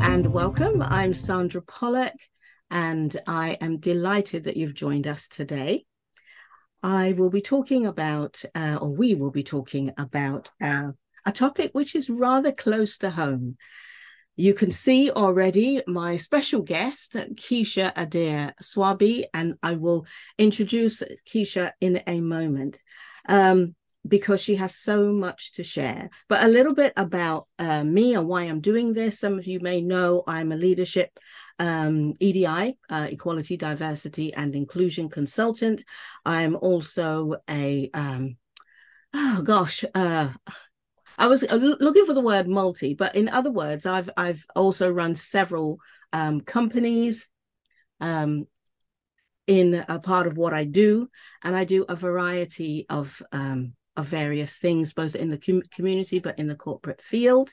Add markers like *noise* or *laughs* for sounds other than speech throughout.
and welcome. I'm Sandra Pollock, and I am delighted that you've joined us today. I will be talking about, uh, or we will be talking about, uh, a topic which is rather close to home. You can see already my special guest, Keisha Adair Swaby, and I will introduce Keisha in a moment. Um, because she has so much to share. But a little bit about uh, me and why I'm doing this. Some of you may know I'm a leadership um, EDI, uh, Equality, Diversity, and Inclusion consultant. I'm also a, um, oh gosh, uh, I was uh, looking for the word multi, but in other words, I've I've also run several um, companies um, in a part of what I do, and I do a variety of um, of various things, both in the com- community but in the corporate field.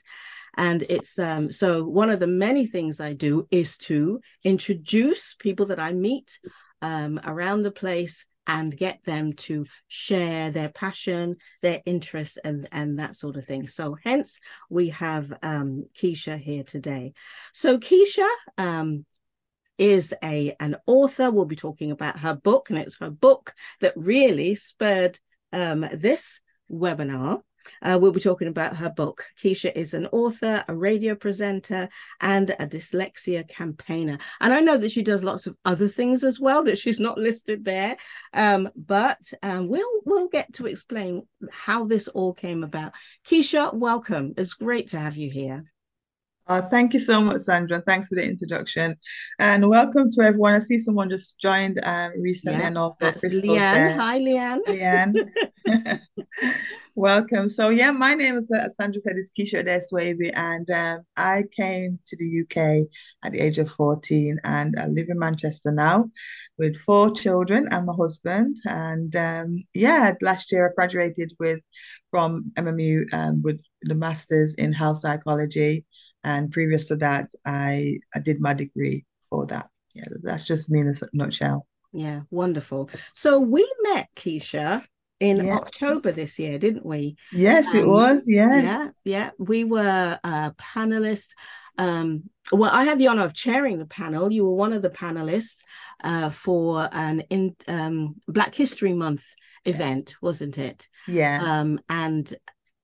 And it's um, so one of the many things I do is to introduce people that I meet um, around the place and get them to share their passion, their interests, and, and that sort of thing. So, hence, we have um, Keisha here today. So, Keisha um, is a an author. We'll be talking about her book, and it's her book that really spurred um, this webinar. Uh, we'll be talking about her book. Keisha is an author, a radio presenter, and a dyslexia campaigner. And I know that she does lots of other things as well that she's not *laughs* listed there. Um, but um, we'll we'll get to explain how this all came about. Keisha, welcome. It's great to have you here. Uh, thank you so much, Sandra. Thanks for the introduction. And welcome to everyone. I see someone just joined um, recently yeah, and also Leanne. Hi, Leanne. Leanne. *laughs* *laughs* welcome. So, yeah, my name is, uh, Sandra said, is Keisha Adair Swaby, and um, I came to the UK at the age of 14 and I live in Manchester now with four children and my husband. And um, yeah, last year I graduated with from MMU um, with the Masters in Health Psychology and previous to that, I, I did my degree for that. Yeah, that's just me in a nutshell. Yeah, wonderful. So we met Keisha in yeah. October this year, didn't we? Yes, um, it was. Yes. Yeah, yeah. We were uh, panelists. Um, well, I had the honor of chairing the panel. You were one of the panelists uh, for an in um, Black History Month event, wasn't it? Yeah. Um, and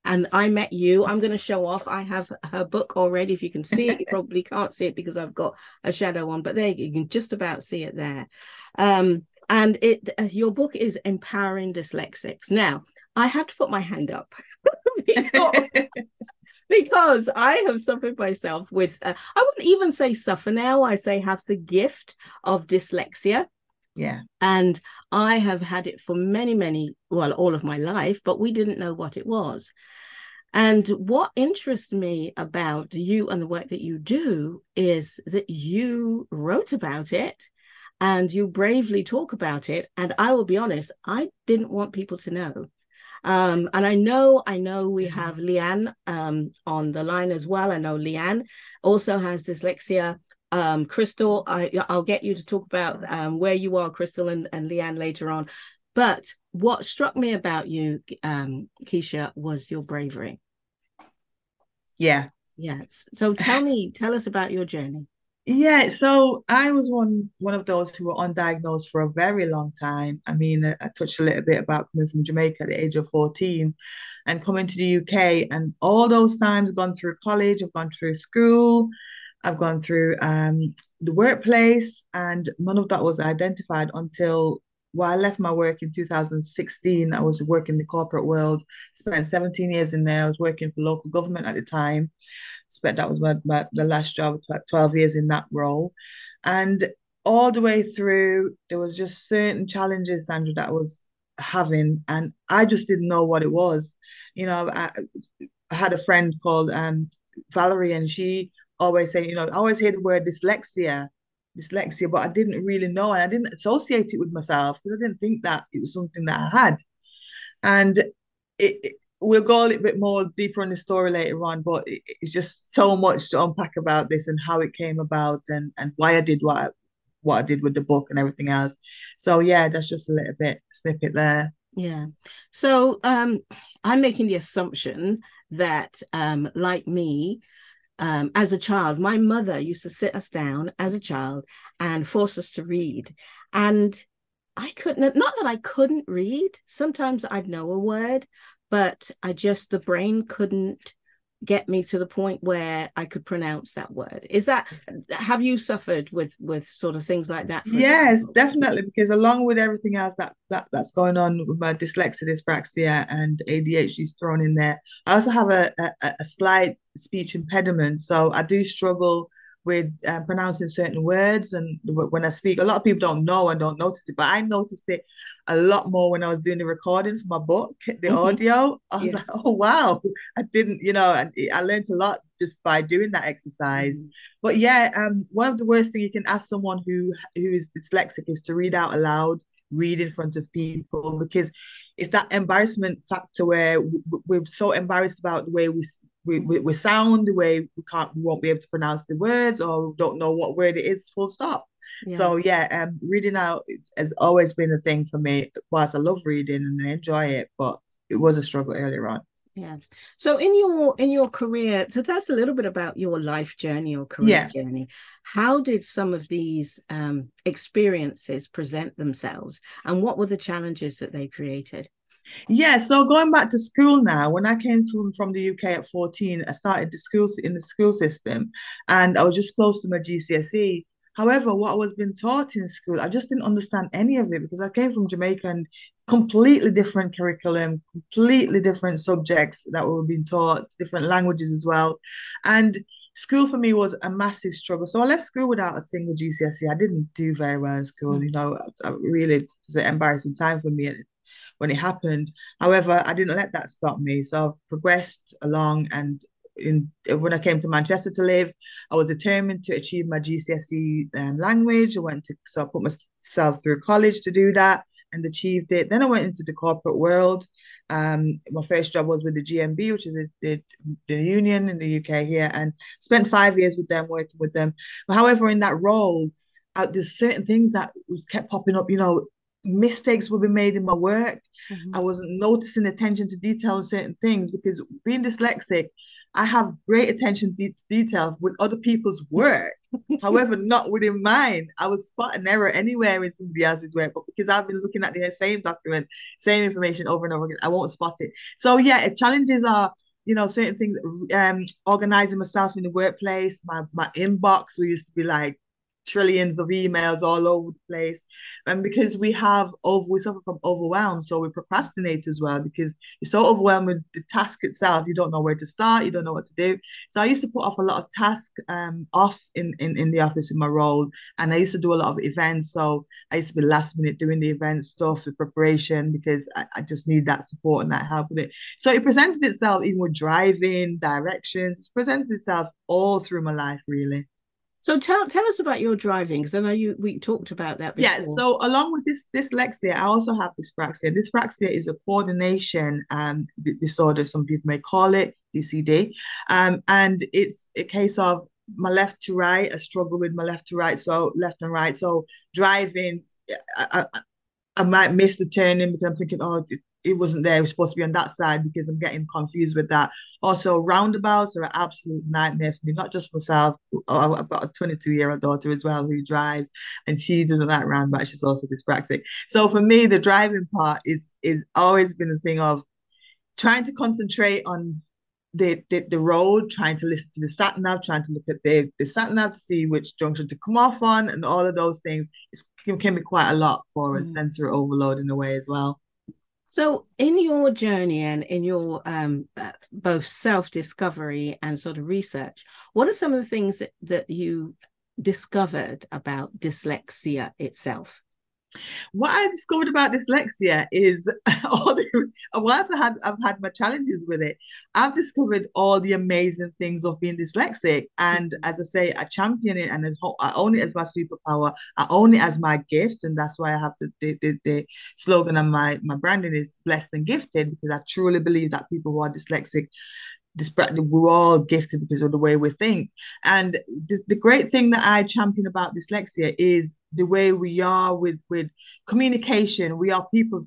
and I met you. I'm going to show off. I have her book already. If you can see it, you probably *laughs* can't see it because I've got a shadow on, but there you can just about see it there. Um, and it uh, your book is empowering dyslexics. Now, I have to put my hand up *laughs* because, *laughs* because I have suffered myself with. Uh, I wouldn't even say suffer now. I say have the gift of dyslexia. Yeah. And I have had it for many, many, well, all of my life, but we didn't know what it was. And what interests me about you and the work that you do is that you wrote about it and you bravely talk about it. And I will be honest, I didn't want people to know. Um, and I know, I know we mm-hmm. have Leanne um, on the line as well. I know Leanne also has dyslexia. Um, Crystal, I, I'll get you to talk about um, where you are, Crystal and, and Leanne later on. But what struck me about you, um, Keisha, was your bravery. Yeah. Yes. So tell me, tell us about your journey. Yeah, so I was one one of those who were undiagnosed for a very long time. I mean, I, I touched a little bit about coming from Jamaica at the age of 14 and coming to the UK and all those times gone through college, I've gone through school, I've gone through um, the workplace, and none of that was identified until well, I left my work in 2016. I was working in the corporate world, spent 17 years in there. I was working for local government at the time. Spent that was my, my the last job, 12 years in that role. And all the way through, there was just certain challenges, Sandra, that I was having, and I just didn't know what it was. You know, I, I had a friend called um, Valerie, and she always say, you know, I always hear the word dyslexia, dyslexia, but I didn't really know and I didn't associate it with myself because I didn't think that it was something that I had. And it, it we'll go a little bit more deeper on the story later on, but it, it's just so much to unpack about this and how it came about and, and why I did what I, what I did with the book and everything else. So yeah, that's just a little bit snippet there. Yeah. So um I'm making the assumption that um like me, um, as a child, my mother used to sit us down as a child and force us to read. And I couldn't, not that I couldn't read, sometimes I'd know a word, but I just, the brain couldn't get me to the point where I could pronounce that word. Is that have you suffered with with sort of things like that? Yes, example? definitely. Because along with everything else that, that that's going on with my dyslexia, dyspraxia, and ADHD is thrown in there, I also have a, a, a slight speech impediment. So I do struggle with um, pronouncing certain words. And when I speak, a lot of people don't know and don't notice it, but I noticed it a lot more when I was doing the recording for my book, the mm-hmm. audio. I was yeah. like, oh, wow. I didn't, you know, and I learned a lot just by doing that exercise. Mm-hmm. But yeah, um, one of the worst things you can ask someone who who is dyslexic is to read out aloud read in front of people because it's that embarrassment factor where we're so embarrassed about the way we we, we, we sound the way we can't we won't be able to pronounce the words or don't know what word it is full stop. Yeah. so yeah um reading out is, has always been a thing for me. Whilst i love reading and I enjoy it but it was a struggle earlier on. Yeah. So in your in your career so tell us a little bit about your life journey or career yeah. journey. How did some of these um experiences present themselves and what were the challenges that they created yeah, so going back to school now, when I came from, from the UK at 14, I started the school in the school system and I was just close to my GCSE. However, what I was being taught in school, I just didn't understand any of it because I came from Jamaica and completely different curriculum, completely different subjects that were being taught, different languages as well. And school for me was a massive struggle. So I left school without a single GCSE. I didn't do very well in school. Mm. You know, I, I really it was an embarrassing time for me when it happened. However, I didn't let that stop me. So I've progressed along and in when I came to Manchester to live, I was determined to achieve my GCSE um, language. I went to so I put myself through college to do that and achieved it. Then I went into the corporate world. Um, my first job was with the GMB, which is a, the, the union in the UK here, and spent five years with them working with them. But however, in that role, uh, there's certain things that was kept popping up. You know, mistakes will be made in my work. Mm-hmm. I wasn't noticing attention to detail on certain things because being dyslexic, I have great attention to detail with other people's work. *laughs* However, not within mine. I was spotting error anywhere in somebody else's work, but because I've been looking at the same document, same information over and over again, I won't spot it. So yeah, challenges are you know certain things um organizing myself in the workplace my my inbox we used to be like trillions of emails all over the place. And because we have over we suffer from overwhelm, so we procrastinate as well because you're so overwhelmed with the task itself, you don't know where to start, you don't know what to do. So I used to put off a lot of tasks um off in, in, in the office in my role. And I used to do a lot of events. So I used to be last minute doing the event stuff, the preparation, because I, I just need that support and that help with it. So it presented itself even with driving, directions, it's presented itself all through my life, really. So tell tell us about your driving because I know you we talked about that before. Yeah, so along with this dyslexia, I also have dyspraxia. Dyspraxia is a coordination um disorder, some people may call it DCD. Um, and it's a case of my left to right, I struggle with my left to right, so left and right. So driving, I, I, I might miss the turning because I'm thinking, oh, it wasn't there. It was supposed to be on that side because I'm getting confused with that. Also, roundabouts are an absolute nightmare for me, not just myself. Oh, I've got a 22 year old daughter as well who drives, and she doesn't like roundabouts. She's also dyspraxic. So for me, the driving part is is always been a thing of trying to concentrate on the, the, the road, trying to listen to the sat nav, trying to look at the, the sat nav to see which junction to come off on, and all of those things. It can, can be quite a lot for a mm. sensory overload in a way as well. So, in your journey and in your um, uh, both self discovery and sort of research, what are some of the things that, that you discovered about dyslexia itself? What I discovered about dyslexia is *laughs* all the whilst I had I've had my challenges with it, I've discovered all the amazing things of being dyslexic. And mm-hmm. as I say, I champion it and I own it as my superpower. I own it as my gift, and that's why I have the the, the, the slogan on my my branding is blessed and gifted because I truly believe that people who are dyslexic we're all gifted because of the way we think. And the, the great thing that I champion about dyslexia is the way we are with with communication. We are people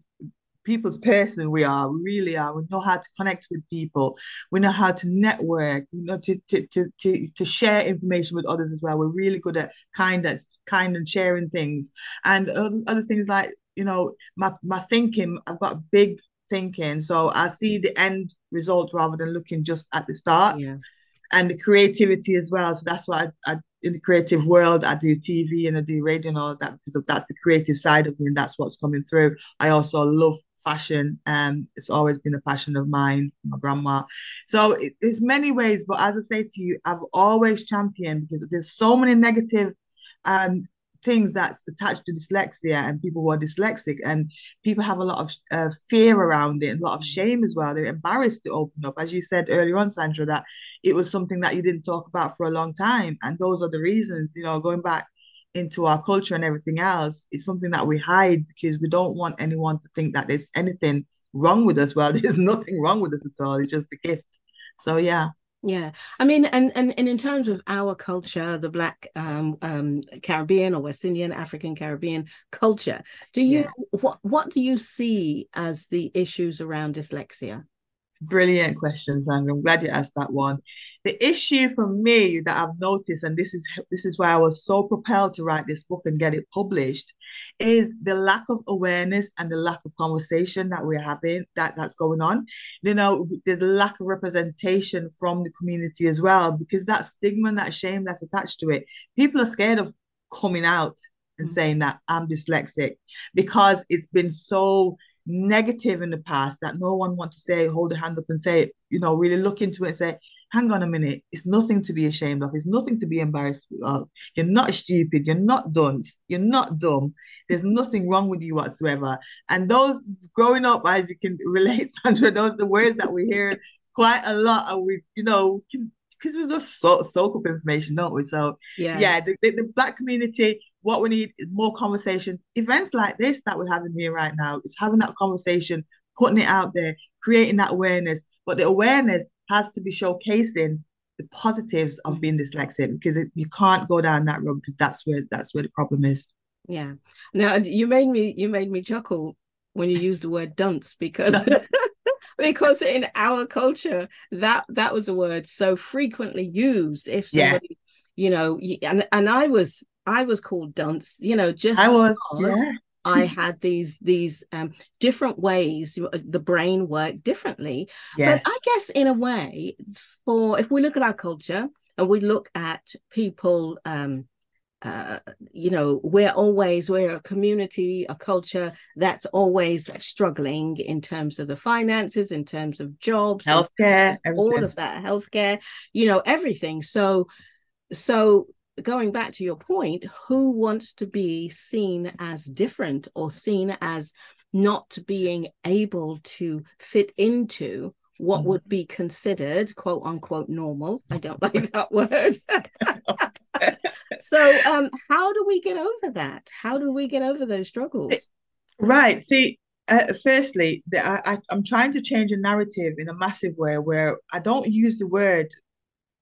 people's person we are we really are. We know how to connect with people. We know how to network. We know to to to to, to share information with others as well. We're really good at kind of kind and sharing things. And other, other things like you know my my thinking i've got a big thinking so i see the end result rather than looking just at the start yeah. and the creativity as well so that's why I, I in the creative world i do tv and i do radio and all that because that's the creative side of me and that's what's coming through i also love fashion. Um, it's always been a passion of mine, my grandma. So it, it's many ways, but as I say to you, I've always championed because there's so many negative um things that's attached to dyslexia and people who are dyslexic and people have a lot of uh, fear around it and a lot of shame as well they're embarrassed to open up as you said earlier on sandra that it was something that you didn't talk about for a long time and those are the reasons you know going back into our culture and everything else, it's something that we hide because we don't want anyone to think that there's anything wrong with us. Well, *laughs* there's nothing wrong with us at all. It's just a gift. So yeah. Yeah, I mean, and and and in terms of our culture, the Black um, um, Caribbean or West Indian, African Caribbean culture, do you yeah. what what do you see as the issues around dyslexia? Brilliant question, Sandra. I'm glad you asked that one. The issue for me that I've noticed, and this is this is why I was so propelled to write this book and get it published, is the lack of awareness and the lack of conversation that we're having that that's going on. You know, the lack of representation from the community as well, because that stigma and that shame that's attached to it. People are scared of coming out and mm-hmm. saying that I'm dyslexic because it's been so negative in the past that no one want to say, hold a hand up and say, you know, really look into it and say, hang on a minute, it's nothing to be ashamed of, it's nothing to be embarrassed of. You're not stupid, you're not dunce, you're not dumb. There's nothing wrong with you whatsoever. And those growing up, as you can *laughs* relate, Sandra, those are the words that we hear quite a lot, and we, you know, can because we just so, soak up information, don't we? So yeah, yeah the, the, the, black community, what we need is more conversation. Events like this that we're having here right now is having that conversation, putting it out there, creating that awareness. But the awareness has to be showcasing the positives of being dyslexic because it, you can't go down that road because that's where that's where the problem is. Yeah. Now you made me you made me chuckle when you used the word dunce because *laughs* *laughs* because in our culture that that was a word so frequently used if somebody yeah. you know and and I was I was called dunce you know just I was yeah. I had these these um, different ways the brain worked differently. Yes. But I guess in a way, for if we look at our culture and we look at people um, uh, you know we're always we're a community a culture that's always struggling in terms of the finances in terms of jobs healthcare all of that healthcare you know everything so so going back to your point who wants to be seen as different or seen as not being able to fit into what mm. would be considered quote unquote normal? I don't like *laughs* that word. *laughs* So um how do we get over that? How do we get over those struggles? Right. See uh, firstly the, I, i'm trying to change a narrative in a massive way where i don't use the word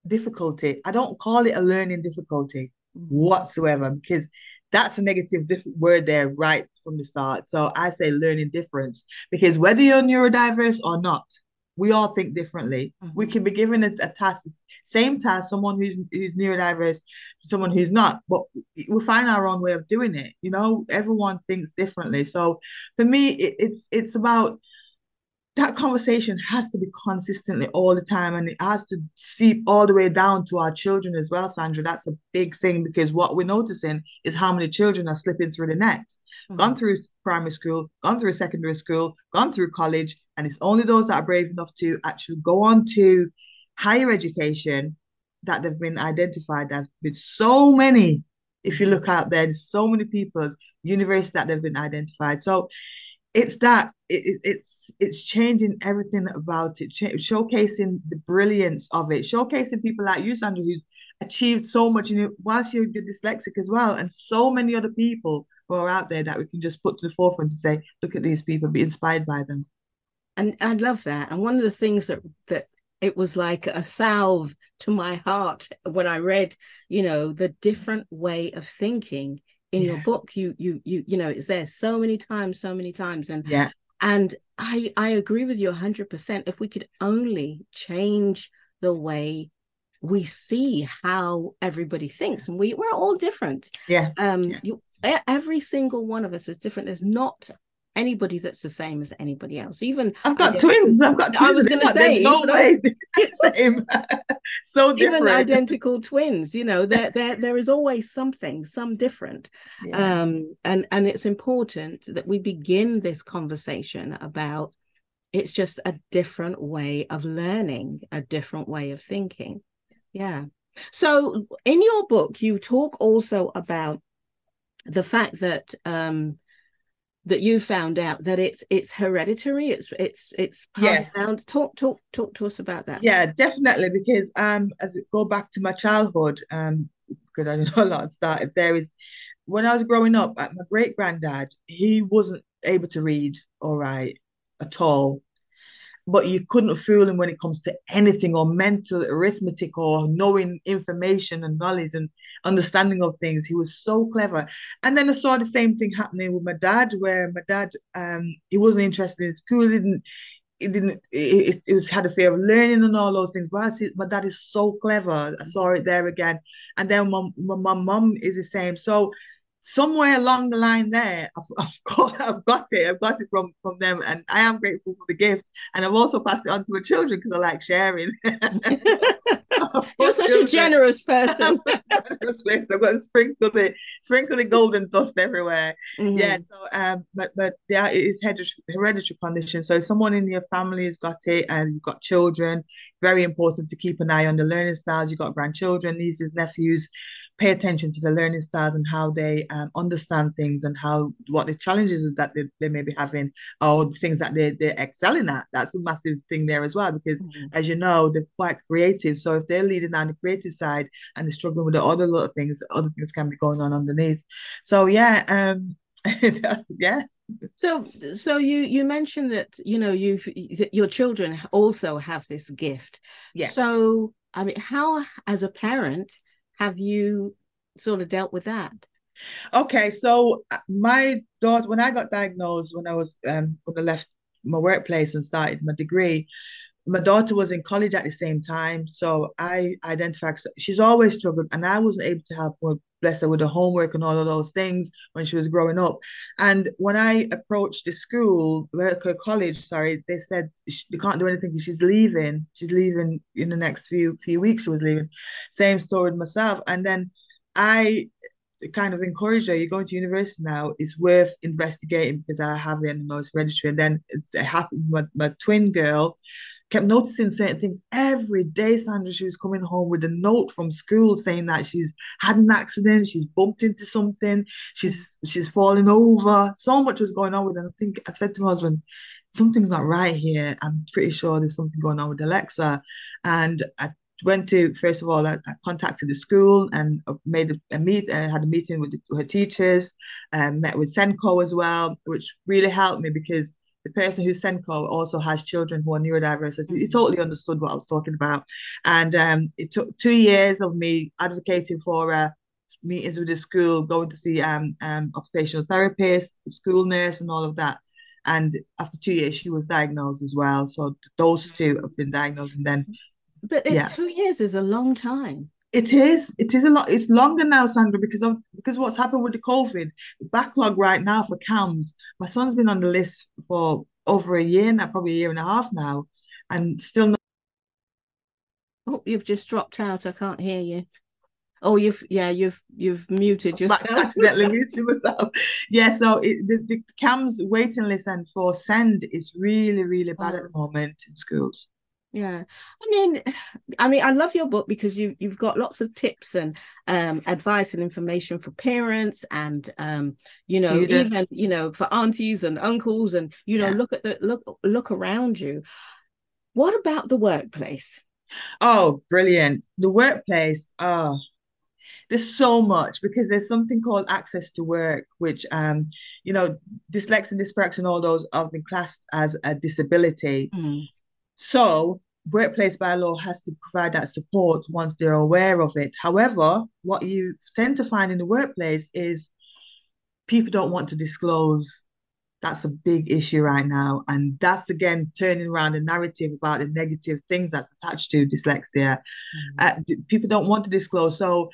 difficulty i don't call it a learning difficulty mm-hmm. whatsoever because that's a negative diff- word there right from the start so i say learning difference because whether you're neurodiverse or not we all think differently. Mm-hmm. We can be given a, a, task, same task, someone who's who's neurodiverse, someone who's not, but we find our own way of doing it. You know, everyone thinks differently. So for me, it, it's it's about that conversation has to be consistently all the time and it has to seep all the way down to our children as well sandra. That's a big thing because what we're noticing is how many children are slipping through the net. Mm-hmm. gone through primary school gone through secondary school gone through college and it's only those that are brave enough to actually go on to higher education that they've been identified. There's been so many if you look out there there's so many people universities that they've been identified. So it's that it, it's it's changing everything about it, showcasing the brilliance of it, showcasing people like you, Sandra, who's achieved so much it whilst you're dyslexic as well, and so many other people who are out there that we can just put to the forefront to say, look at these people, be inspired by them. And I love that. And one of the things that that it was like a salve to my heart when I read, you know, the different way of thinking in yeah. your book. You you you you know, it's there so many times, so many times, and yeah And I I agree with you 100%. If we could only change the way we see how everybody thinks and we we're all different yeah um yeah. you every single one of us is different there's not anybody that's the same as anybody else. Even i've got twins. i've got twins. I was going to say no way *laughs* same. *laughs* So different. even identical twins you know there there *laughs* there is always something some different. Yeah. um and and it's important that we begin this conversation about it's just a different way of learning a different way of thinking. Yeah. So in your book, you talk also about the fact that um that you found out that it's it's hereditary it's it's it's passed yes. down talk talk talk to us about that. Yeah definitely because um as it go back to my childhood um because i *laughs* know a lot started there is when i was growing up my great granddad he wasn't able to read all right at all but you couldn't fool him when it comes to anything or mental arithmetic or knowing information and knowledge and understanding of things. He was so clever. And then I saw the same thing happening with my dad, where my dad um he wasn't interested in school, he didn't it didn't it, it was had a fear of learning and all those things. But I see, my dad is so clever. I saw it there again. And then my, my, my mum is the same. So somewhere along the line there, I've, *laughs* I've, got I've got it. I've got it from from them, and I am grateful for the gift. And I've also passed it on to my children because I like sharing. *laughs* You're such children. *laughs* a generous person. generous. I've got to sprinkle the sprinkle the golden dust everywhere. Mm-hmm. Yeah. So um, but but yeah, there is hereditary condition. So someone in your family has got it, and you've got children. Very important to keep an eye on the learning styles. You've got grandchildren, nieces, nephews pay attention to the learning styles and how they um, understand things and how what the challenges that they, they may be having or the things that they, they're excelling at. That's a massive thing there as well because mm-hmm. as you know, they're quite creative. So if they're leading on the creative side and they're struggling with the other little things, other things can be going on underneath. So yeah, um *laughs* yeah so so you you mentioned that you know you've that your children also have this gift yeah so i mean how as a parent have you sort of dealt with that? Okay, so uh, my daughter, when I got diagnosed, when I was um, when I left my workplace and started my degree, my daughter was in college at the same time. So I identified she's always struggled, and I wasn't able to help her, bless her, with the homework and all of those things when she was growing up. And when I approached the school, her college, sorry, they said they can't do anything because she's leaving. She's leaving in the next few few weeks. She was leaving. Same story with myself. And then I kind of encourage her, you're going to university now, it's worth investigating because I have the notice registry. And then it happened, my twin girl, kept noticing certain things every day. Sandra, she was coming home with a note from school saying that she's had an accident, she's bumped into something, she's she's falling over. So much was going on with her. I think I said to my husband, something's not right here. I'm pretty sure there's something going on with Alexa. And I went to first of all, I, I contacted the school and uh, made a, a meet. I had a meeting with the, her teachers, and met with SENCO as well, which really helped me because the person who sent SENCO also has children who are neurodiverse. So he mm-hmm. totally understood what I was talking about. And um, it took two years of me advocating for uh, meetings with the school, going to see um, um, occupational therapist, school nurse, and all of that. And after two years, she was diagnosed as well. So those two have been diagnosed. And then, but yeah. two years is a long time. It is. It is a lot. It's longer now, Sandra, because of because what's happened with the COVID the backlog right now for CAMHS. My son's been on the list for over a year now, probably a year and a half now, and still not. Oh, you've just dropped out. I can't hear you. Oh, you've yeah, you've you've muted yourself. accidentally *laughs* muted myself. Yeah, so it, the the CAMHS waiting list and for SEND is really really bad oh. at the moment in schools yeah i mean i mean i love your book because you you've got lots of tips and um, advice and information for parents and um, you know even you know for aunties and uncles and you know yeah. look at the look look around you what about the workplace oh brilliant the workplace oh there's so much because there's something called access to work, which um, you know, dyslexia, dyspraxia, and all those have been classed as a disability. Mm. So workplace bylaw has to provide that support once they're aware of it. However, what you tend to find in the workplace is people don't want to disclose That's a big issue right now. And that's again turning around the narrative about the negative things that's attached to dyslexia. Mm-hmm. Uh, people don't want to disclose. So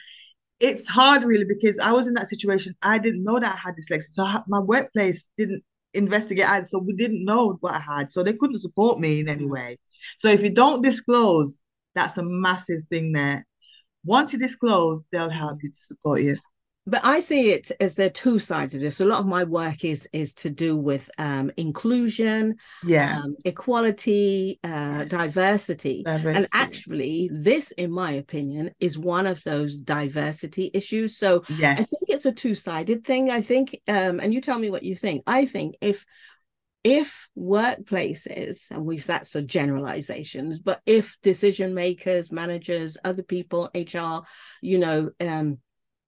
it's hard really because I was in that situation. I didn't know that I had dyslexia. So my workplace didn't investigate either. So we didn't know what I had. So they couldn't support me in any mm-hmm. way. So if you don't disclose, that's a massive thing there. Once you disclose, they'll help you to support you but I see it as there are two sides of this. A lot of my work is is to do with um, inclusion, yeah, um, equality, uh, diversity. diversity, and actually, this, in my opinion, is one of those diversity issues. So yes. I think it's a two sided thing. I think, um, and you tell me what you think. I think if if workplaces and we that's a generalizations but if decision makers managers other people hr you know um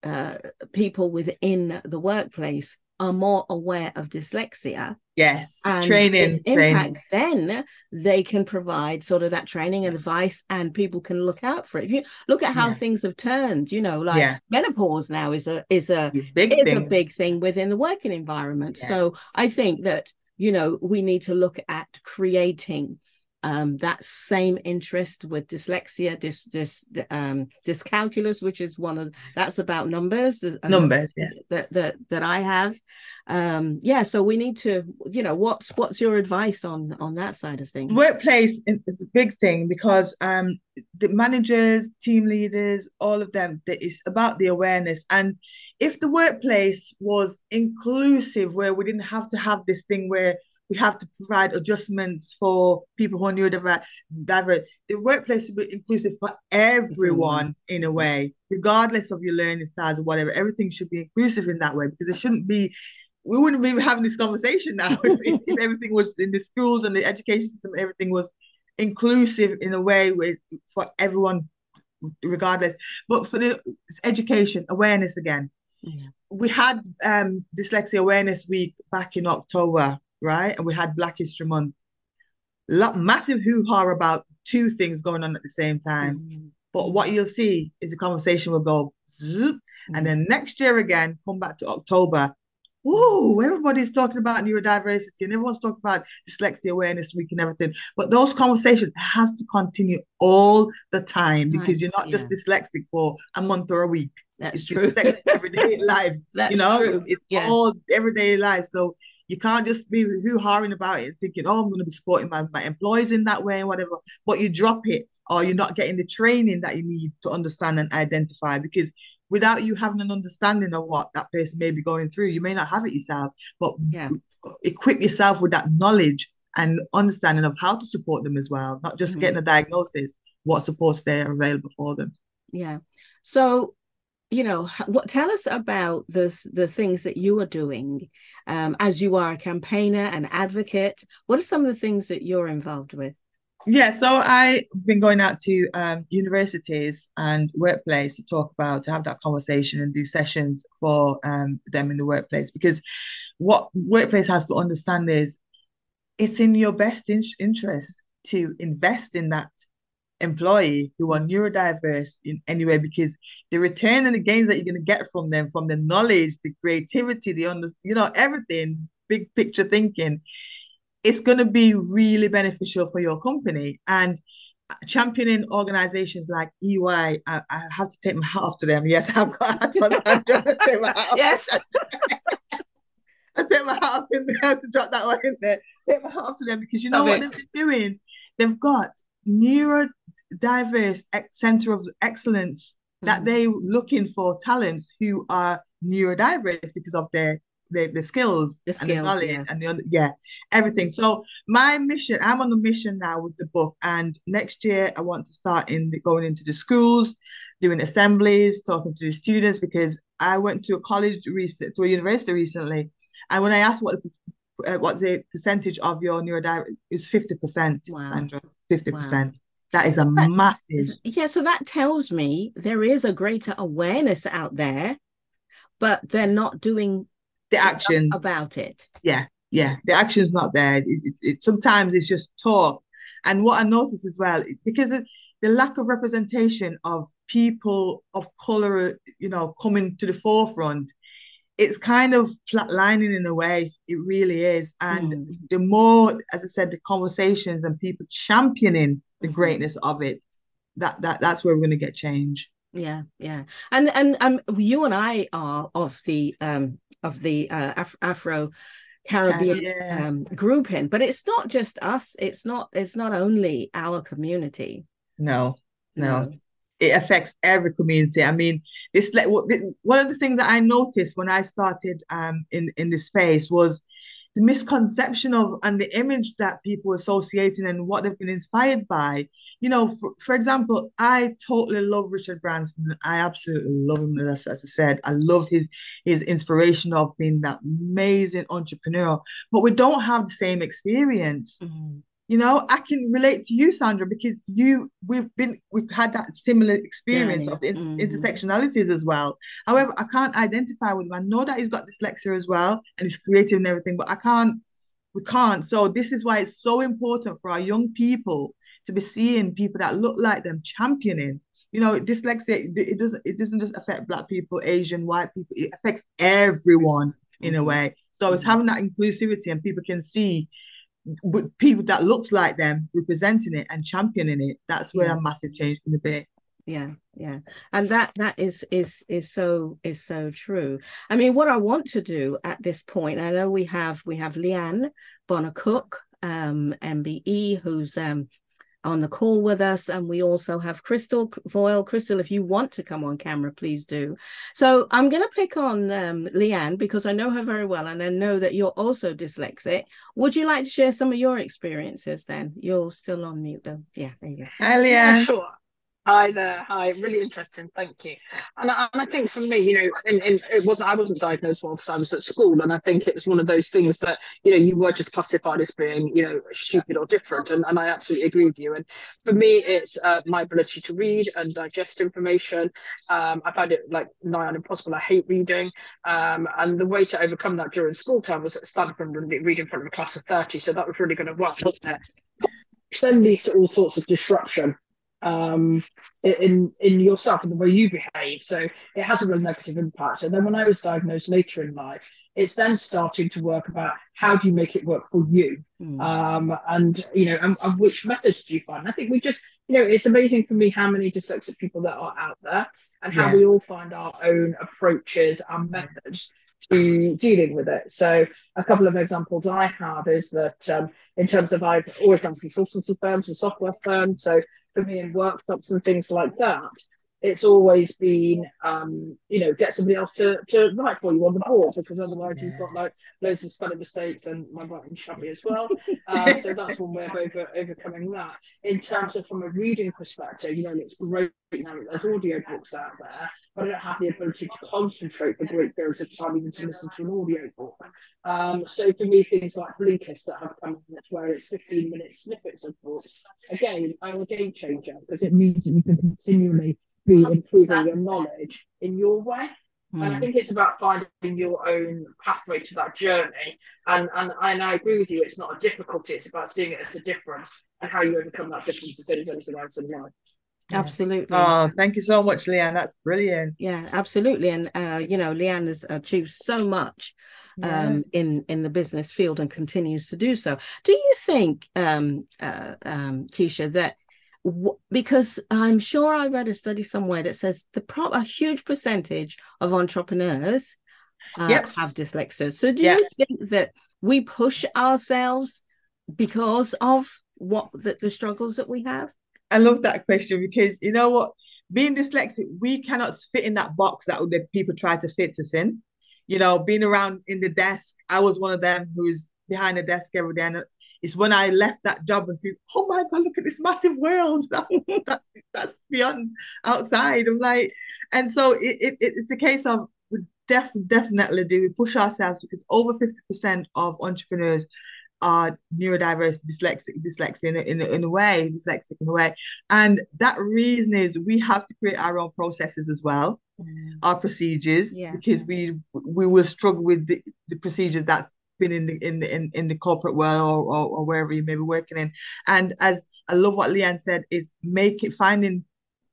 uh, people within the workplace are more aware of dyslexia. Yes, training, impact, training. Then they can provide sort of that training and advice, and people can look out for it. If you look at how yeah. things have turned, you know, like yeah. menopause now is a is a big is thing. a big thing within the working environment. Yeah. So I think that you know we need to look at creating um, that same interest with dyslexia, dys, dys, um, dyscalculus, which is one of that's about numbers. Numbers, yeah. That that that I have. Um, yeah, so we need to, you know, what's what's your advice on on that side of things? Workplace is a big thing because um, the managers, team leaders, all of them, it's about the awareness. And if the workplace was inclusive, where we didn't have to have this thing where we have to provide adjustments for people who are neurodiverse. The workplace should be inclusive for everyone in a way, regardless of your learning styles or whatever. Everything should be inclusive in that way because it shouldn't be. We wouldn't be having this conversation now *laughs* if, if, if everything was in the schools and the education system. Everything was inclusive in a way with for everyone, regardless. But for the education awareness again, yeah. we had um, dyslexia awareness week back in October right? And we had Black History Month. Lot, massive hoo ha about two things going on at the same time. Mm-hmm. But what you'll see is the conversation will go zoop, mm-hmm. and then next year again, come back to October. Whoa, everybody's talking about neurodiversity and everyone's talking about dyslexia awareness week and everything. But those conversations has to continue all the time because you're not yeah. just dyslexic for a month or a week. That's it's true. everyday *laughs* life. That's you know, true. it's, it's yes. all everyday life. So you can't just be hoo-hawing about it and thinking, oh, I'm going to be supporting my, my employees in that way and whatever. But you drop it or you're not getting the training that you need to understand and identify because without you having an understanding of what that person may be going through, you may not have it yourself, but yeah. equip yourself with that knowledge and understanding of how to support them as well, not just mm-hmm. getting a diagnosis, what supports there are available for them. Yeah. So you know what tell us about the the things that you are doing um, as you are a campaigner and advocate. What are some of the things that you're involved with? Yeah so i've been going out to um, universities and workplace to talk about to have that conversation and do sessions for um, them in the workplace because what workplace has to understand is it's in your best in- interest to invest in that employee who are neurodiverse in any way because the return and the gains that you're going to get from them, from the knowledge, the creativity, the under, you know, everything, big picture thinking, it's going to be really beneficial for your company. And uh, championing organizations like EY, I, I have to take my hat off to them. Yes, *laughs* I've got to take my hat off. Yes. *laughs* I take my hat off in there to drop that one in there. Take my hat off to them because you know Love what it. they've been doing? They've got neuro diverse center of excellence mm-hmm. that they looking for talents who are neurodiverse because of their the, the skills, the skills and the knowledge yeah. and the yeah everything. So my mission, I'm on a mission now with the book, and next year I want to start in the, going into the schools, doing assemblies, talking to the students because I went to a college recent to a university recently, and when I asked what uh, what the percentage of your neurodiverse is fifty percent, wow. Sandra, fifty wow. That is a that, massive. Yeah, so that tells me there is a greater awareness out there, but they're not doing the action about it. Yeah, yeah, the action's not there. It, it, it, sometimes it's just talk. And what I notice as well, because of the lack of representation of people of color, you know, coming to the forefront, it's kind of flatlining in a way. It really is. And Mm. the more, as I said, the conversations and people championing the Mhm. greatness of it, that that that's where we're going to get change. Yeah, yeah, and and um, you and I are of the um of the uh, Af Afro Caribbean Yeah. um grouping, but it's not just us. It's not. It's not only our community. No, no. No. It affects every community. I mean, this like what one of the things that I noticed when I started um in in this space was the misconception of and the image that people associating and what they've been inspired by. You know, for, for example, I totally love Richard Branson. I absolutely love him. As, as I said, I love his his inspiration of being that amazing entrepreneur. But we don't have the same experience. Mhm. You know, I can relate to you, Sandra, because you we've been we've had that similar experience Journey. of Mhm. intersectionalities as well. However, I can't identify with him. I know that he's got dyslexia as well and he's creative and everything, but I can't we can't. So this is why it's so important for our young people to be seeing people that look like them championing. You know, dyslexia it doesn't it doesn't just affect black people, Asian, white people, it affects everyone in a Mhm. way. So it's Mhm. having that inclusivity and people can see with people that looks like them representing it and championing it. That's where Yeah. a massive change can be. Yeah, yeah. And that that is is is so is so true. I mean, what I want to do at this point, I know we have we have Leanne Bonner Cook, um, MBE, who's um on the call with us, and we also have Crystal Voyle. Crystal, if you want to come on camera, please do. So I'm going to pick on um, Leanne because I know her very well, and I know that you're also dyslexic. Would you like to share some of your experiences? Then you're still on mute, though. Yeah, there you go. Hi, Yeah, Leanne. sure. Hi there. Hi. Really interesting. Thank you. And I, and I think for me, you know, in, in, it wasn't I wasn't diagnosed whilst I was at school, and I think it's one of those things that you know you were just classified as being you know stupid or different, and, and I absolutely agree with you. And for me, it's uh, my ability to read and digest information. Um, I find it like nigh on impossible. I hate reading, um, and the way to overcome that during school time was starting from reading in front of a class of thirty. So that was really going to work. wasn't it? Leads to all sorts of disruption um in in yourself and the way you behave. So it has a real negative impact. And then when i was diagnosed later in life it's then starting to work about how do you make it work for you? Mm. um and you know and, and which methods do you find? I think we just you know it's amazing for me how many dyslexic people that are out there and how Yeah. we all find our own approaches and methods to dealing with it. So a couple of examples i have is that um, in terms of i've always done consultancy firms and software firms. So for me in workshops and things like that, it's always been, um, you know, get somebody else to, to write for you on the board because otherwise you've got like loads of spelling mistakes and my writing shabby as well. Um, so *laughs* that's one way of over, overcoming that. In terms of from a reading perspective, you know, it's great now that there's audio books out there, but I don't have the ability to concentrate for great periods of time even to listen to an audio book. Um, so for me, things like Blinkist that have come in, where it's 15 minute snippets of books, again, are a game changer because it means that you can continually be improving your knowledge in your way. And I Mm. think it's about finding your own pathway to that journey. And, and and I agree with you, it's not a difficulty, it's about seeing it as a difference and how you overcome that difference as soon as anything else in life. Absolutely. Oh, thank you so much, Leanne. That's brilliant. Yeah, absolutely. And uh, you know, Leanne has achieved so much Yeah. um in in the business field and continues to do so. Do you think um uh, um Keisha that w- because I'm sure I read a study somewhere that says the pro- a huge percentage of entrepreneurs uh, Yep. have dyslexia. So do Yeah. you think that we push ourselves because of what the, the struggles that we have? I love that question because you know what? Being dyslexic, we cannot fit in that box that the people try to fit us in. You know, being around in the desk, I was one of them who's behind the desk every day. And it's when I left that job and think, oh my God, look at this massive world. *laughs* That, that, that's beyond outside. I'm like, and so it, it, it's a case of we def, definitely do we push ourselves because over 50% of entrepreneurs are neurodiverse, dyslexic, dyslexic in a, in a, in a way, dyslexic in a way. And that reason is we have to create our own processes as well, our procedures, Yeah. because we we will struggle with the, the procedures that's been in the in the in, in the corporate world or, or, or wherever you may be working in. And as I love what Leanne said, is make it finding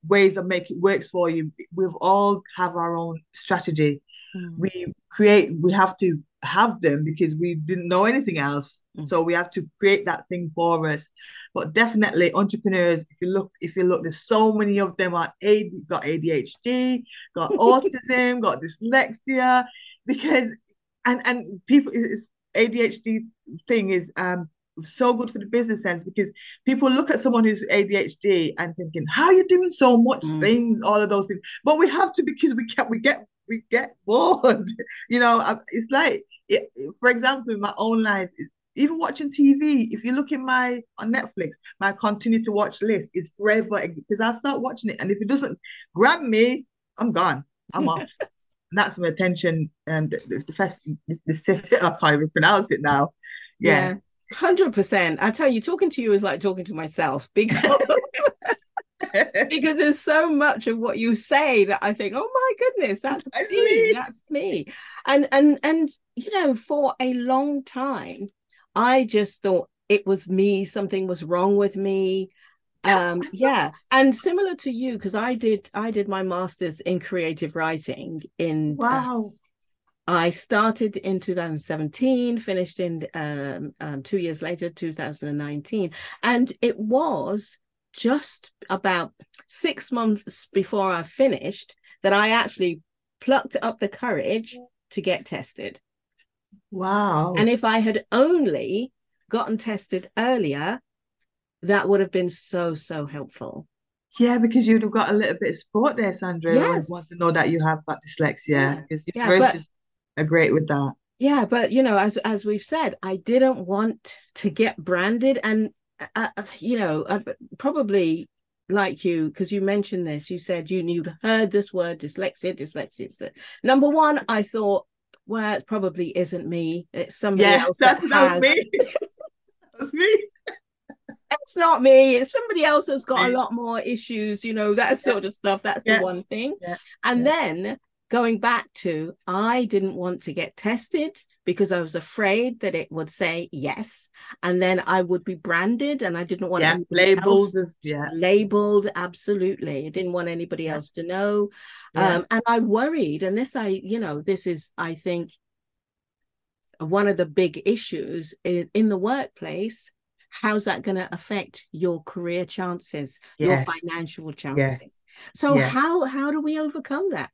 ways of make it works for you. We've all have our own strategy. mm. we create we have to have them because we didn't know anything else mm. so we have to create that thing for us but definitely entrepreneurs if you look if you look there's so many of them are AD, got adhd got *laughs* autism got dyslexia because and and people it's adhd thing is um so good for the business sense because people look at someone who's ADHD and thinking, "How are you doing so much mm. things, all of those things?" But we have to because we get we get we get bored. *laughs* you know, it's like, it, for example, in my own life, even watching TV. If you look in my on Netflix, my continue to watch list is forever because I start watching it, and if it doesn't grab me, I'm gone. I'm off. *laughs* that's my attention and um, the, the, first the, the, *laughs* I can't even pronounce it now. Yeah. yeah. Hundred percent. I tell you, talking to you is like talking to myself *laughs* because *laughs* because there's so much of what you say that I think, oh my goodness, that's, that's me, me, that's me. And and and you know, for a long time, I just thought it was me, something was wrong with me. Um, yeah. And similar to you, because I did I did my master's in creative writing in uh, wow. Uh, I started in 2017, finished in um, um, two years later, 2019. And it was just about six months before I finished that I actually plucked up the courage to get tested. Wow. And if I had only gotten tested earlier, that would have been so, so helpful. Yeah, because you'd have got a little bit of support there, Sandra. Yes. Wants to know that you have got dyslexia. Because yeah. yeah, but, great with that yeah but you know as as we've said i didn't want to get branded and uh, uh you know uh, probably like you because you mentioned this you said you you'd heard this word dyslexia dyslexia number one i thought well it probably isn't me it's somebody yeah, else that's that, that was me *laughs* that's me it's not me it's somebody else that's got a lot more issues you know that sort of stuff that's yeah. the one thing yeah. and then going back to I didn't want to get tested because I was afraid that it would say yes, and then I would be branded, and I didn't want yeah, labeled as yeah labeled absolutely. I didn't want anybody yeah. else to know, yeah. um, and I worried. And this, I you know, this is I think one of the big issues in, in the workplace. How's that going to affect your career chances, yes. your financial chances? Yes. So how how do we overcome that?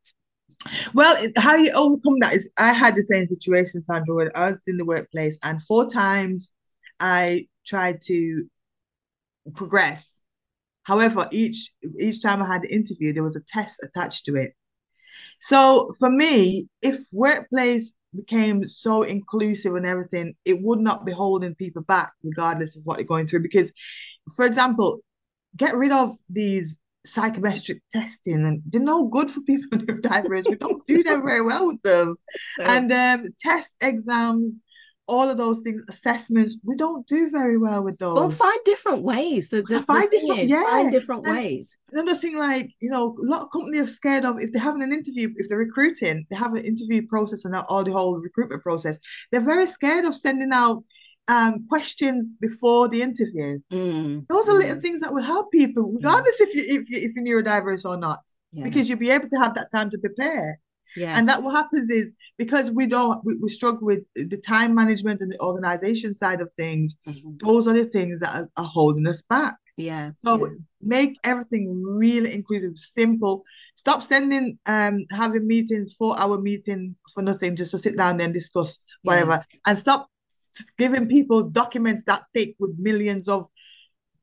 Well, how you overcome that is I had the same situation, Sandra, when I was in the workplace, and four times I tried to progress. However, each each time I had the interview, there was a test attached to it. So for me, if workplace became so inclusive and everything, it would not be holding people back, regardless of what they're going through. Because, for example, get rid of these psychometric testing and they're no good for people *laughs* who with diverse. we don't do them very well with them. *laughs* And um, test exams, all of those things, assessments, we don't do very well with those. Well, find different ways. The, the, find the different, is, yeah. find different and ways. Another thing, like you know, a lot of companies are scared of if they're having an interview, if they're recruiting, they have an interview process and all the whole recruitment process. They're very scared of sending out um, questions before the interview. Mm. Those are mm. little things that will help people, regardless yeah. if you if you if you're neurodiverse or not, yeah. because you'll be able to have that time to prepare. Yes. And that what happens is because we don't we, we struggle with the time management and the organization side of things, mm-hmm. those are the things that are, are holding us back. Yeah. So yeah. make everything really inclusive, simple. Stop sending um having meetings, four hour meeting for nothing, just to sit down and discuss whatever. Yeah. And stop giving people documents that thick with millions of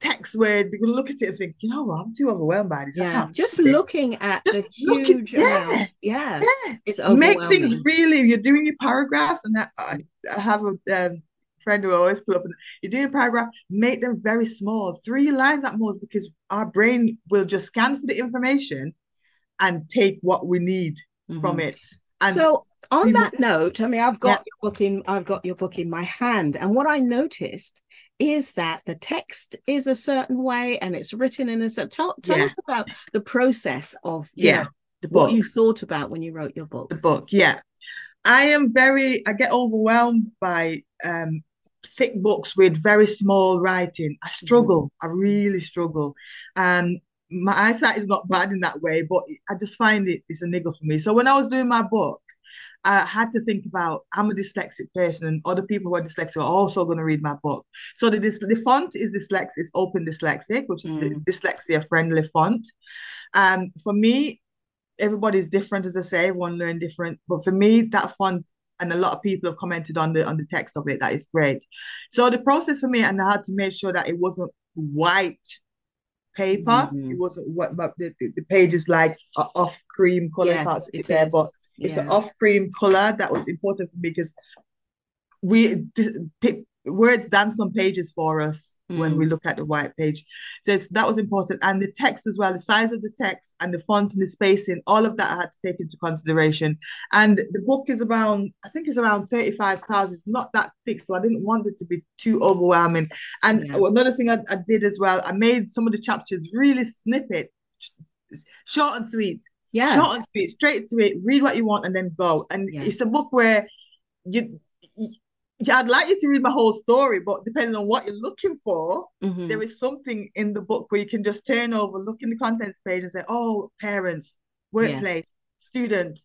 text where can look at it and think, you know what, I'm too overwhelmed by this. Yeah, just looking at just the looking, huge yeah, amount. Yeah, yeah. It's Make things really, you're doing your paragraphs, and that, I, I have a um, friend who always put up, you're doing a paragraph, make them very small, three lines at most, because our brain will just scan for the information and take what we need mm-hmm. from it. And so on that note, I mean, I've got yeah. your book in, I've got your book in my hand, and what I noticed is that the text is a certain way and it's written in a certain. Tell, tell yeah. us about the process of yeah, know, the book. what you thought about when you wrote your book. The book, yeah. I am very. I get overwhelmed by um, thick books with very small writing. I mm-hmm. struggle. Mm-hmm. I really struggle. Um, my eyesight is not bad in that way, but I just find it it's a niggle for me. So when I was doing my book, I had to think about I'm a dyslexic person and other people who are dyslexic are also going to read my book. So the the font is dyslexic, it's OpenDyslexic, which is mm. the dyslexia friendly font. Um, for me, everybody's different, as I say, everyone learn different. But for me, that font and a lot of people have commented on the on the text of it. That is great. So the process for me, and I had to make sure that it wasn't white paper. Mm-hmm. It wasn't what, but the, the, the page is like off cream color. Yes, it there, is. but it's yeah. an off cream color that was important for me because we words dance on pages for us mm. when we mm. look at the white page. So that was important. And the text as well, the size of the text and the font and the spacing, all of that I had to take into consideration. And the book is around, I think it's around 35,000. It's not that thick, so I didn't want it to be too overwhelming. And yeah. another thing I, I did as well, I made some of the chapters really snippet, short and sweet. Yeah. Short and sweet, straight to it, read what you want and then go. And yeah. it's a book where you yeah, I'd like you to read my whole story, but depending on what you're looking for, mm-hmm. there is something in the book where you can just turn over, look in the contents page, and say, "Oh, parents, workplace, yes. student,"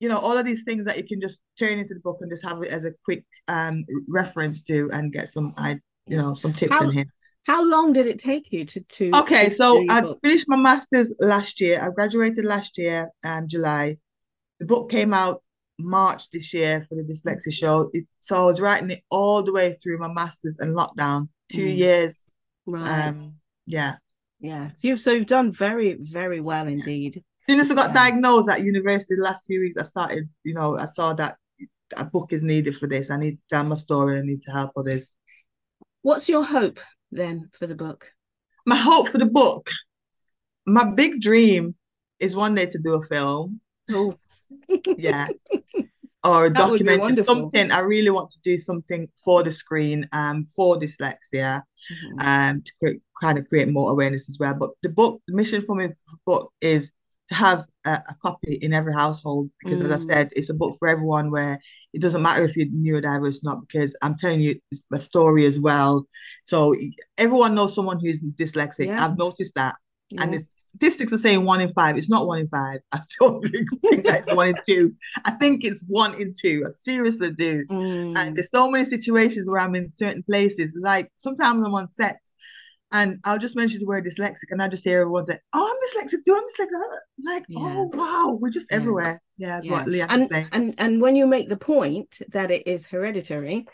you know, all of these things that you can just turn into the book and just have it as a quick um reference to and get some, I, you know, some tips how, in here. How long did it take you to to? Okay, so I book? finished my masters last year. I graduated last year, um, July. The book came out March this year for the dyslexia show. It, so I was writing it all the way through my masters and lockdown, two mm. years. Right. Um, yeah. Yeah. You've so you've done very, very well indeed. As soon as I got yeah. diagnosed at university the last few weeks, I started, you know, I saw that a book is needed for this. I need to tell my story, I need to help others. What's your hope then for the book? My hope for the book. My big dream is one day to do a film. Oh yeah *laughs* or a document something i really want to do something for the screen um for dyslexia mm-hmm. um to create, kind of create more awareness as well but the book the mission for me book is to have a, a copy in every household because mm. as i mm. said it's a book for everyone where it doesn't matter if you're neurodiverse or not because i'm telling you a story as well so everyone knows someone who's dyslexic yeah. i've noticed that yeah. and it's statistics are saying one in five. It's not one in five. *laughs* I don't think that's one in two. I think it's one in two. I seriously do. Mm. And there's so many situations where I'm in certain places. Like sometimes I'm on set and I'll just mention the word dyslexic and I just hear everyone say, Oh, I'm dyslexic. Do I'm dyslexic? Like, yeah. oh wow, we're just yeah. everywhere. Yeah, that's yeah. what Leah and, say. And and when you make the point that it is hereditary,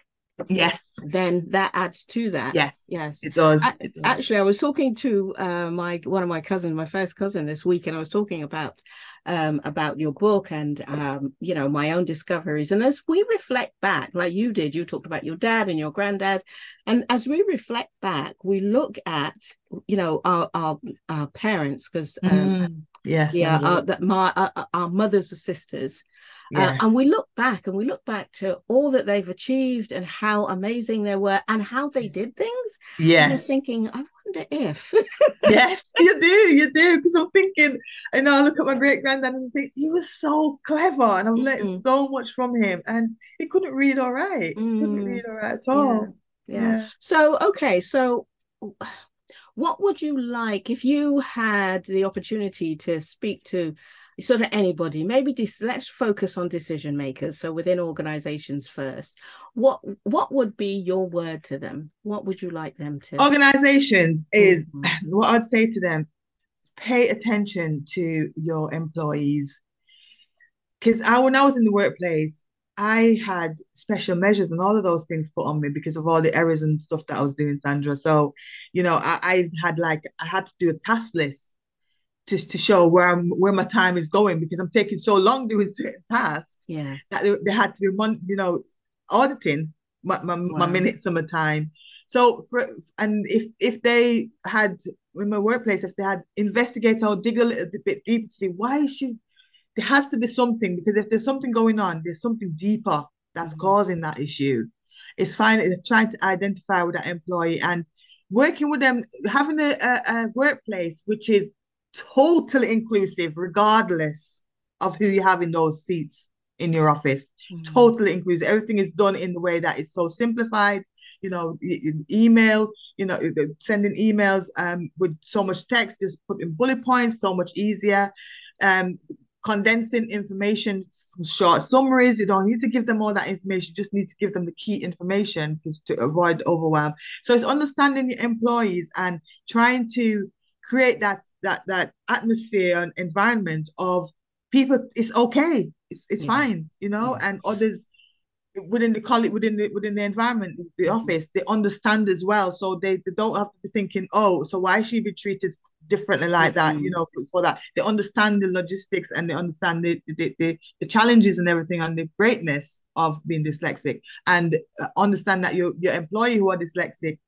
Yes. Then that adds to that. Yes. Yes. It does. it does. Actually, I was talking to uh, my one of my cousins, my first cousin this week, and I was talking about um, about your book and um, you know my own discoveries. And as we reflect back, like you did, you talked about your dad and your granddad, and as we reflect back, we look at you know our our, our parents because um, mm, yes, yeah, our, that my our, our mothers or sisters uh, yeah. Uh, and we look back and we look back to all that they've achieved and how amazing they were and how they did things. Yes. thinking, I wonder if. yes, you do, you do. Because I'm thinking, you know, I look at my great granddad and think he was so clever and I've learned mm-hmm. so much from him. And he couldn't read all right. Mm-hmm. Couldn't read all right at all. Yeah. yeah. yeah. So, okay. So, what would you like if you had the opportunity to speak to sort of anybody. Maybe this let's focus on decision makers so within organizations first. What what would be your word to them? What would you like them to organizations is mm-hmm. *clears throat* what i'd say to them pay attention to your employees. Because I, when i was in the workplace i had special measures and all of those things put on me because of all the errors and stuff that i was doing sandra. So you know i, I had like i had to do a task list to, to show where I'm where my time is going because I'm taking so long doing certain tasks. Yeah. That they, they had to be one, you know, auditing my, my, wow. my minutes of my time. So for and if if they had in my workplace, if they had investigated or dig a little bit deep to see why is she there has to be something because if there's something going on, there's something deeper that's mm-hmm. causing that issue. It's fine. It's trying to identify with that employee and working with them, having a, a, a workplace which is totally inclusive, regardless of who you have in those seats in your office. Mm-hmm. Totally inclusive. Everything is done in the way that is so simplified. You know, email. You know, sending emails um with so much text, just putting bullet points, so much easier. Um, condensing information, short summaries. You don't need to give them all that information. You just need to give them the key information because to avoid overwhelm. So it's understanding your employees and trying to create that that that atmosphere and environment of people. It's okay. It's it's yeah. fine. You know, yeah. and others within the college within the within the environment the office they understand as well so they, they don't have to be thinking oh so why she be treated differently like that you mm-hmm. know for, for that they understand the logistics and they understand the, the, the, the challenges and everything and the greatness of being dyslexic and uh, understand that your your employee who are dyslexic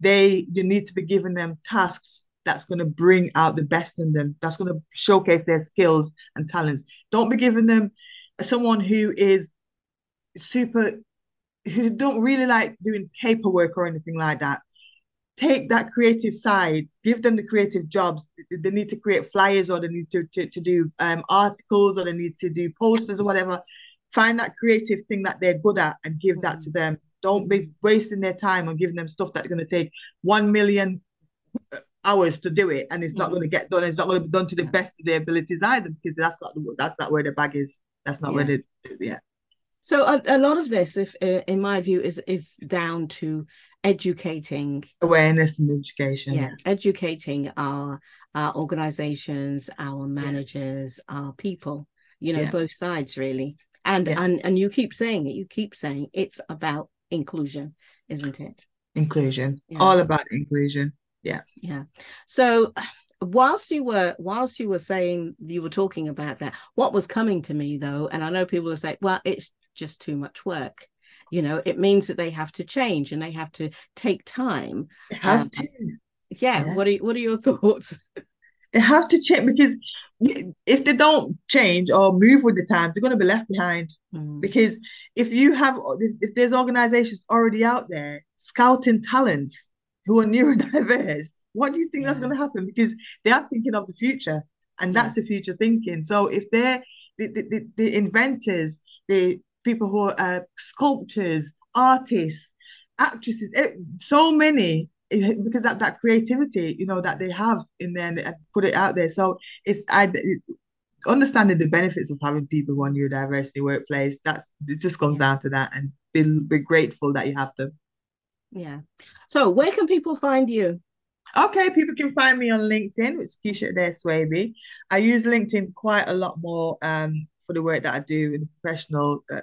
they you need to be giving them tasks that's going to bring out the best in them. That's going to showcase their skills and talents. Don't be giving them someone who is super who don't really like doing paperwork or anything like that. Take that creative side. Give them the creative jobs. They need to create flyers or they need to, to, to do um, articles or they need to do posters or whatever. Find that creative thing that they're good at and give mm-hmm. that to them. Don't be wasting their time on giving them stuff that's going to take 1 million uh, hours to do it and it's not mm-hmm. going to get done it's not going to be done to the best of their abilities either because that's not the, that's not where the bag is that's not yeah. where they yeah so a, a lot of this, if uh, in my view, is is down to educating awareness and education. Yeah, yeah. educating our our organizations, our managers, yeah. our people. You know, yeah. both sides really. And and and you keep saying it. You keep saying it's about inclusion, isn't it? Inclusion, all about inclusion. Yeah. Yeah. So whilst you were whilst you were saying you were talking about that what was coming to me though and i know people will say well it's just too much work you know it means that they have to change and they have to take time they have um, to yeah, yeah, what are what are your *laughs* thoughts they have to change because if they don't change or move with the times they're going to be left behind mm. because if you have if, if there's organizations already out there scouting talents who are neurodiverse what do you think yeah. that's going to happen because they are thinking of the future and that's the future thinking so if they're the, the, the, inventors the people who are uh, sculptors, artists, actresses, eh, so many eh, because that that creativity, you know, that they have in there and put it out there. So it's I understanding the benefits of having people who are neurodiversity workplace. That's it just comes down to that, and be be grateful that you have them. Yeah. So where can people find you? Okay, people can find me on LinkedIn, which is Keisha Adair Swaby. I use LinkedIn quite a lot more um, for the work that I do in a professional uh,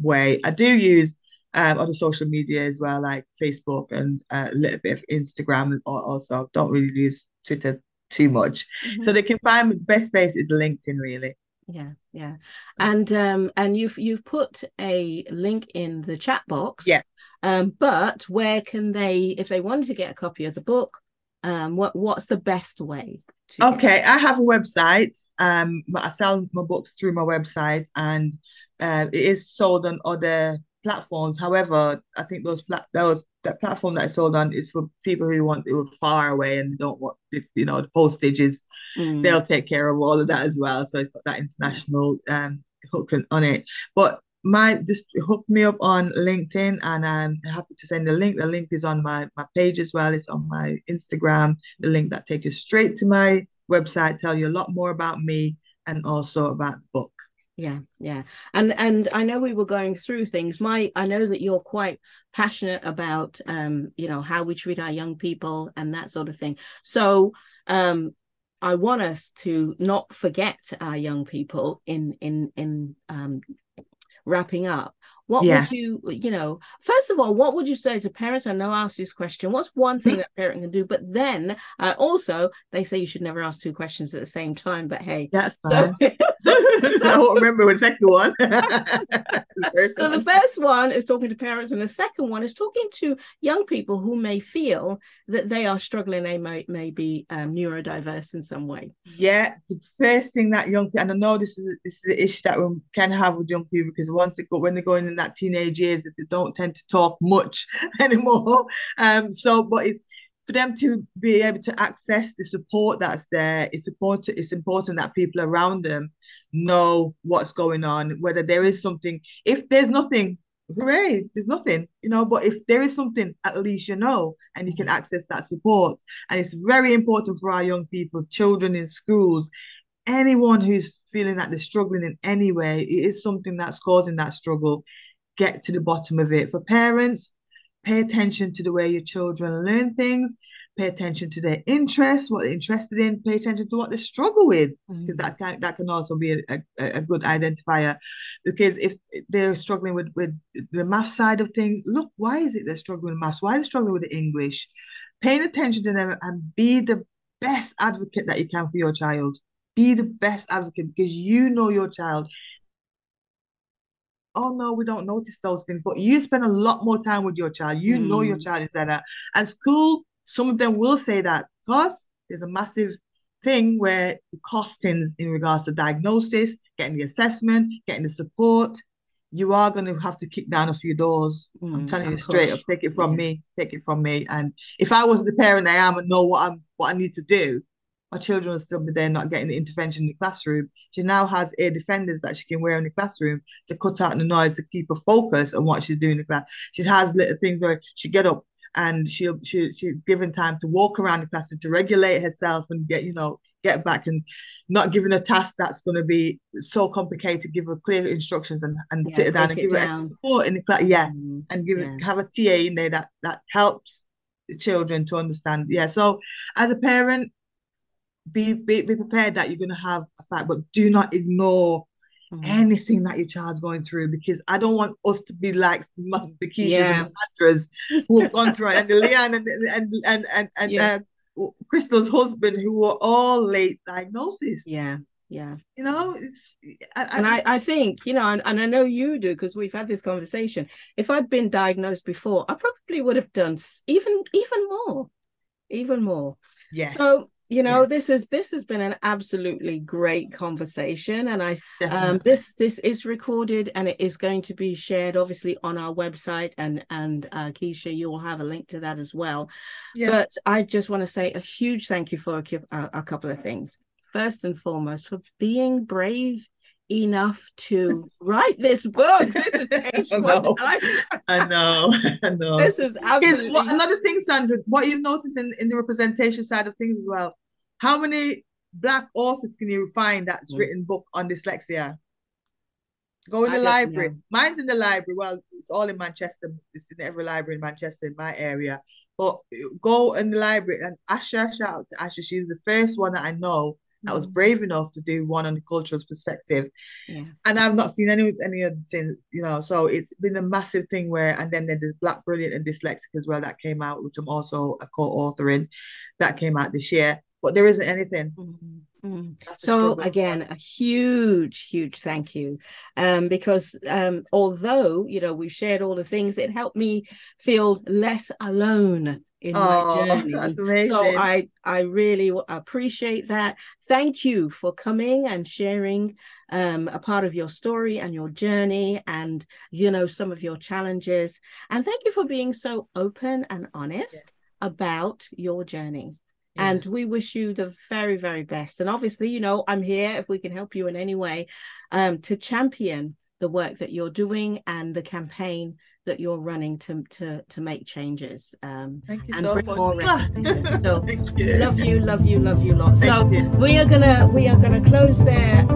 way. I do use um, other social media as well, like Facebook and uh, a little bit of Instagram. Also, don't really use Twitter too much. Mm-hmm. So they can find the best space is LinkedIn, really. Yeah, yeah, and um, and you've you've put a link in the chat box. Yeah. Um, but where can they, if they wanted to get a copy of the book, um, what what's the best way? okay, I have a website. Um, I sell my books through my website, and uh, it is sold on other platforms. However, I think those pla- those that platform that I sold on is for people who want it far away and don't want you know the postage is mm. they'll take care of all of that as well. So it's got that international um hook on it. But my just hook me up on LinkedIn and I'm happy to send the link. The link is on my my page as well. It's on my Instagram. The link that takes you straight to my website, tell you a lot more about me and also about the book yeah yeah. And and i know we were going through things. My i know that you're quite passionate about um you know how we treat our young people and that sort of thing. So um i want us to not forget our young people in in in um wrapping up what yeah. would you you know first of all what would you say to parents i know i asked this question what's one thing mm-hmm. that parent can do but then uh, also they say you should never ask two questions at the same time but hey that's fine so, *laughs* so, I won't remember the second one. *laughs* the *laughs* so the first one is talking to parents, and the second one is talking to young people who may feel that they are struggling. They may may be um, neurodiverse in some way. Yeah, the first thing that young people, and I know this is this is an issue that we can have with young people because once they go when they're going in that teenage years, that they don't tend to talk much *laughs* anymore. Um, so but it's for them to be able to access the support that's there, it's important. It's important that people around them know what's going on, whether there is something. If there's nothing, hooray! There's nothing, you know. But if there is something, at least you know, and you can access that support. And it's very important for our young people, children in schools. anyone who's feeling that they're struggling in any way, it is something that's causing that struggle. Get to the bottom of it. For parents, pay attention to the way your children learn things pay attention to their interests, what they're interested in, pay attention to what they struggle with, because mm. that can that can also be a, a, a, good identifier. Because if they're struggling with, with the math side of things, look, why is it they're struggling with maths? Why are they struggling with the English? Paying attention to them and be the best advocate that you can for your child. Be the best advocate because you know your child oh no, we don't notice those things. But you spend a lot more time with your child. You mm. know your mm. child is that. And school some of them will say that because there's a massive thing where the costings in regards to diagnosis, getting the assessment, getting the support, you are going to have to kick down a few doors. Mm, I'm telling you straight up, take it from yeah. me, take it from me. And if I was the parent I am and know what I'm what I need to do, my children will still be there not getting the intervention in the classroom. She now has ear defenders that she can wear in the classroom to cut out the noise to keep her focus on what she's doing in the class. She has little things where she get up and she'll she she's given time to walk around the classroom to regulate herself and get you know get back and not given a task that's going to be so complicated give her clear instructions and, and yeah, sit her down and give down. her support in the class yeah mm, and give yeah. it have a TA in there that that helps the children to understand yeah so as a parent be be, be prepared that you're going to have a fight but do not ignore mm-hmm. anything that your child's going through because I don't want us to be like be Keishas yeah. and Sandras who have gone through it and the Leanne and and and and, and yeah. uh, Crystal's husband who were all late diagnosis. Yeah. Yeah. You know, it's I, and I, I think, you know, and, and I know you do because we've had this conversation. If I'd been diagnosed before, I probably would have done even even more. Even more. Yes. So you know yeah. this is this has been an absolutely great conversation and i um this this is recorded and it is going to be shared obviously on our website and and uh keisha you will have a link to that as well yeah. but i just want to say a huge thank you for a, a couple of things first and foremost for being brave enough to write this book. This is *laughs* changed I know. I *laughs* know. I know. This is absolutely what, another thing, Sandra. What you've noticed in, in the representation side of things as well. How many black authors can you find that's mm. written book on dyslexia? Go in the library. Know. Mine's in the library. Well, it's all in Manchester. It's in every library in Manchester, in my area. But go in the library and Asha, shout out to Asha. She was the first one that I know that was mm. brave enough to do one on the cultural perspective. Yeah. And I've not seen any any other since, you know. So it's been a massive thing where, and then there's Black Brilliant and Dyslexic as well that came out, which I'm also a co-author in, that came out this year but there isn't anything. Mm-hmm. Mm. So again, a huge, huge thank you, um, because um, although you know we've shared all the things, it helped me feel less alone in oh, my *laughs* journey. So I, I really appreciate that. Thank you for coming and sharing um, a part of your story and your journey, and you know some of your challenges. And thank you for being so open and honest yeah. about your journey. And we wish you the very, very best. And obviously, you know, I'm here if we can help you in any way um, to champion the work that you're doing and the campaign that you're running to to to make changes um Thank you and so bring much. more recognition. *laughs* so you. love you love you love you lot Thank so you. we are gonna we are gonna close there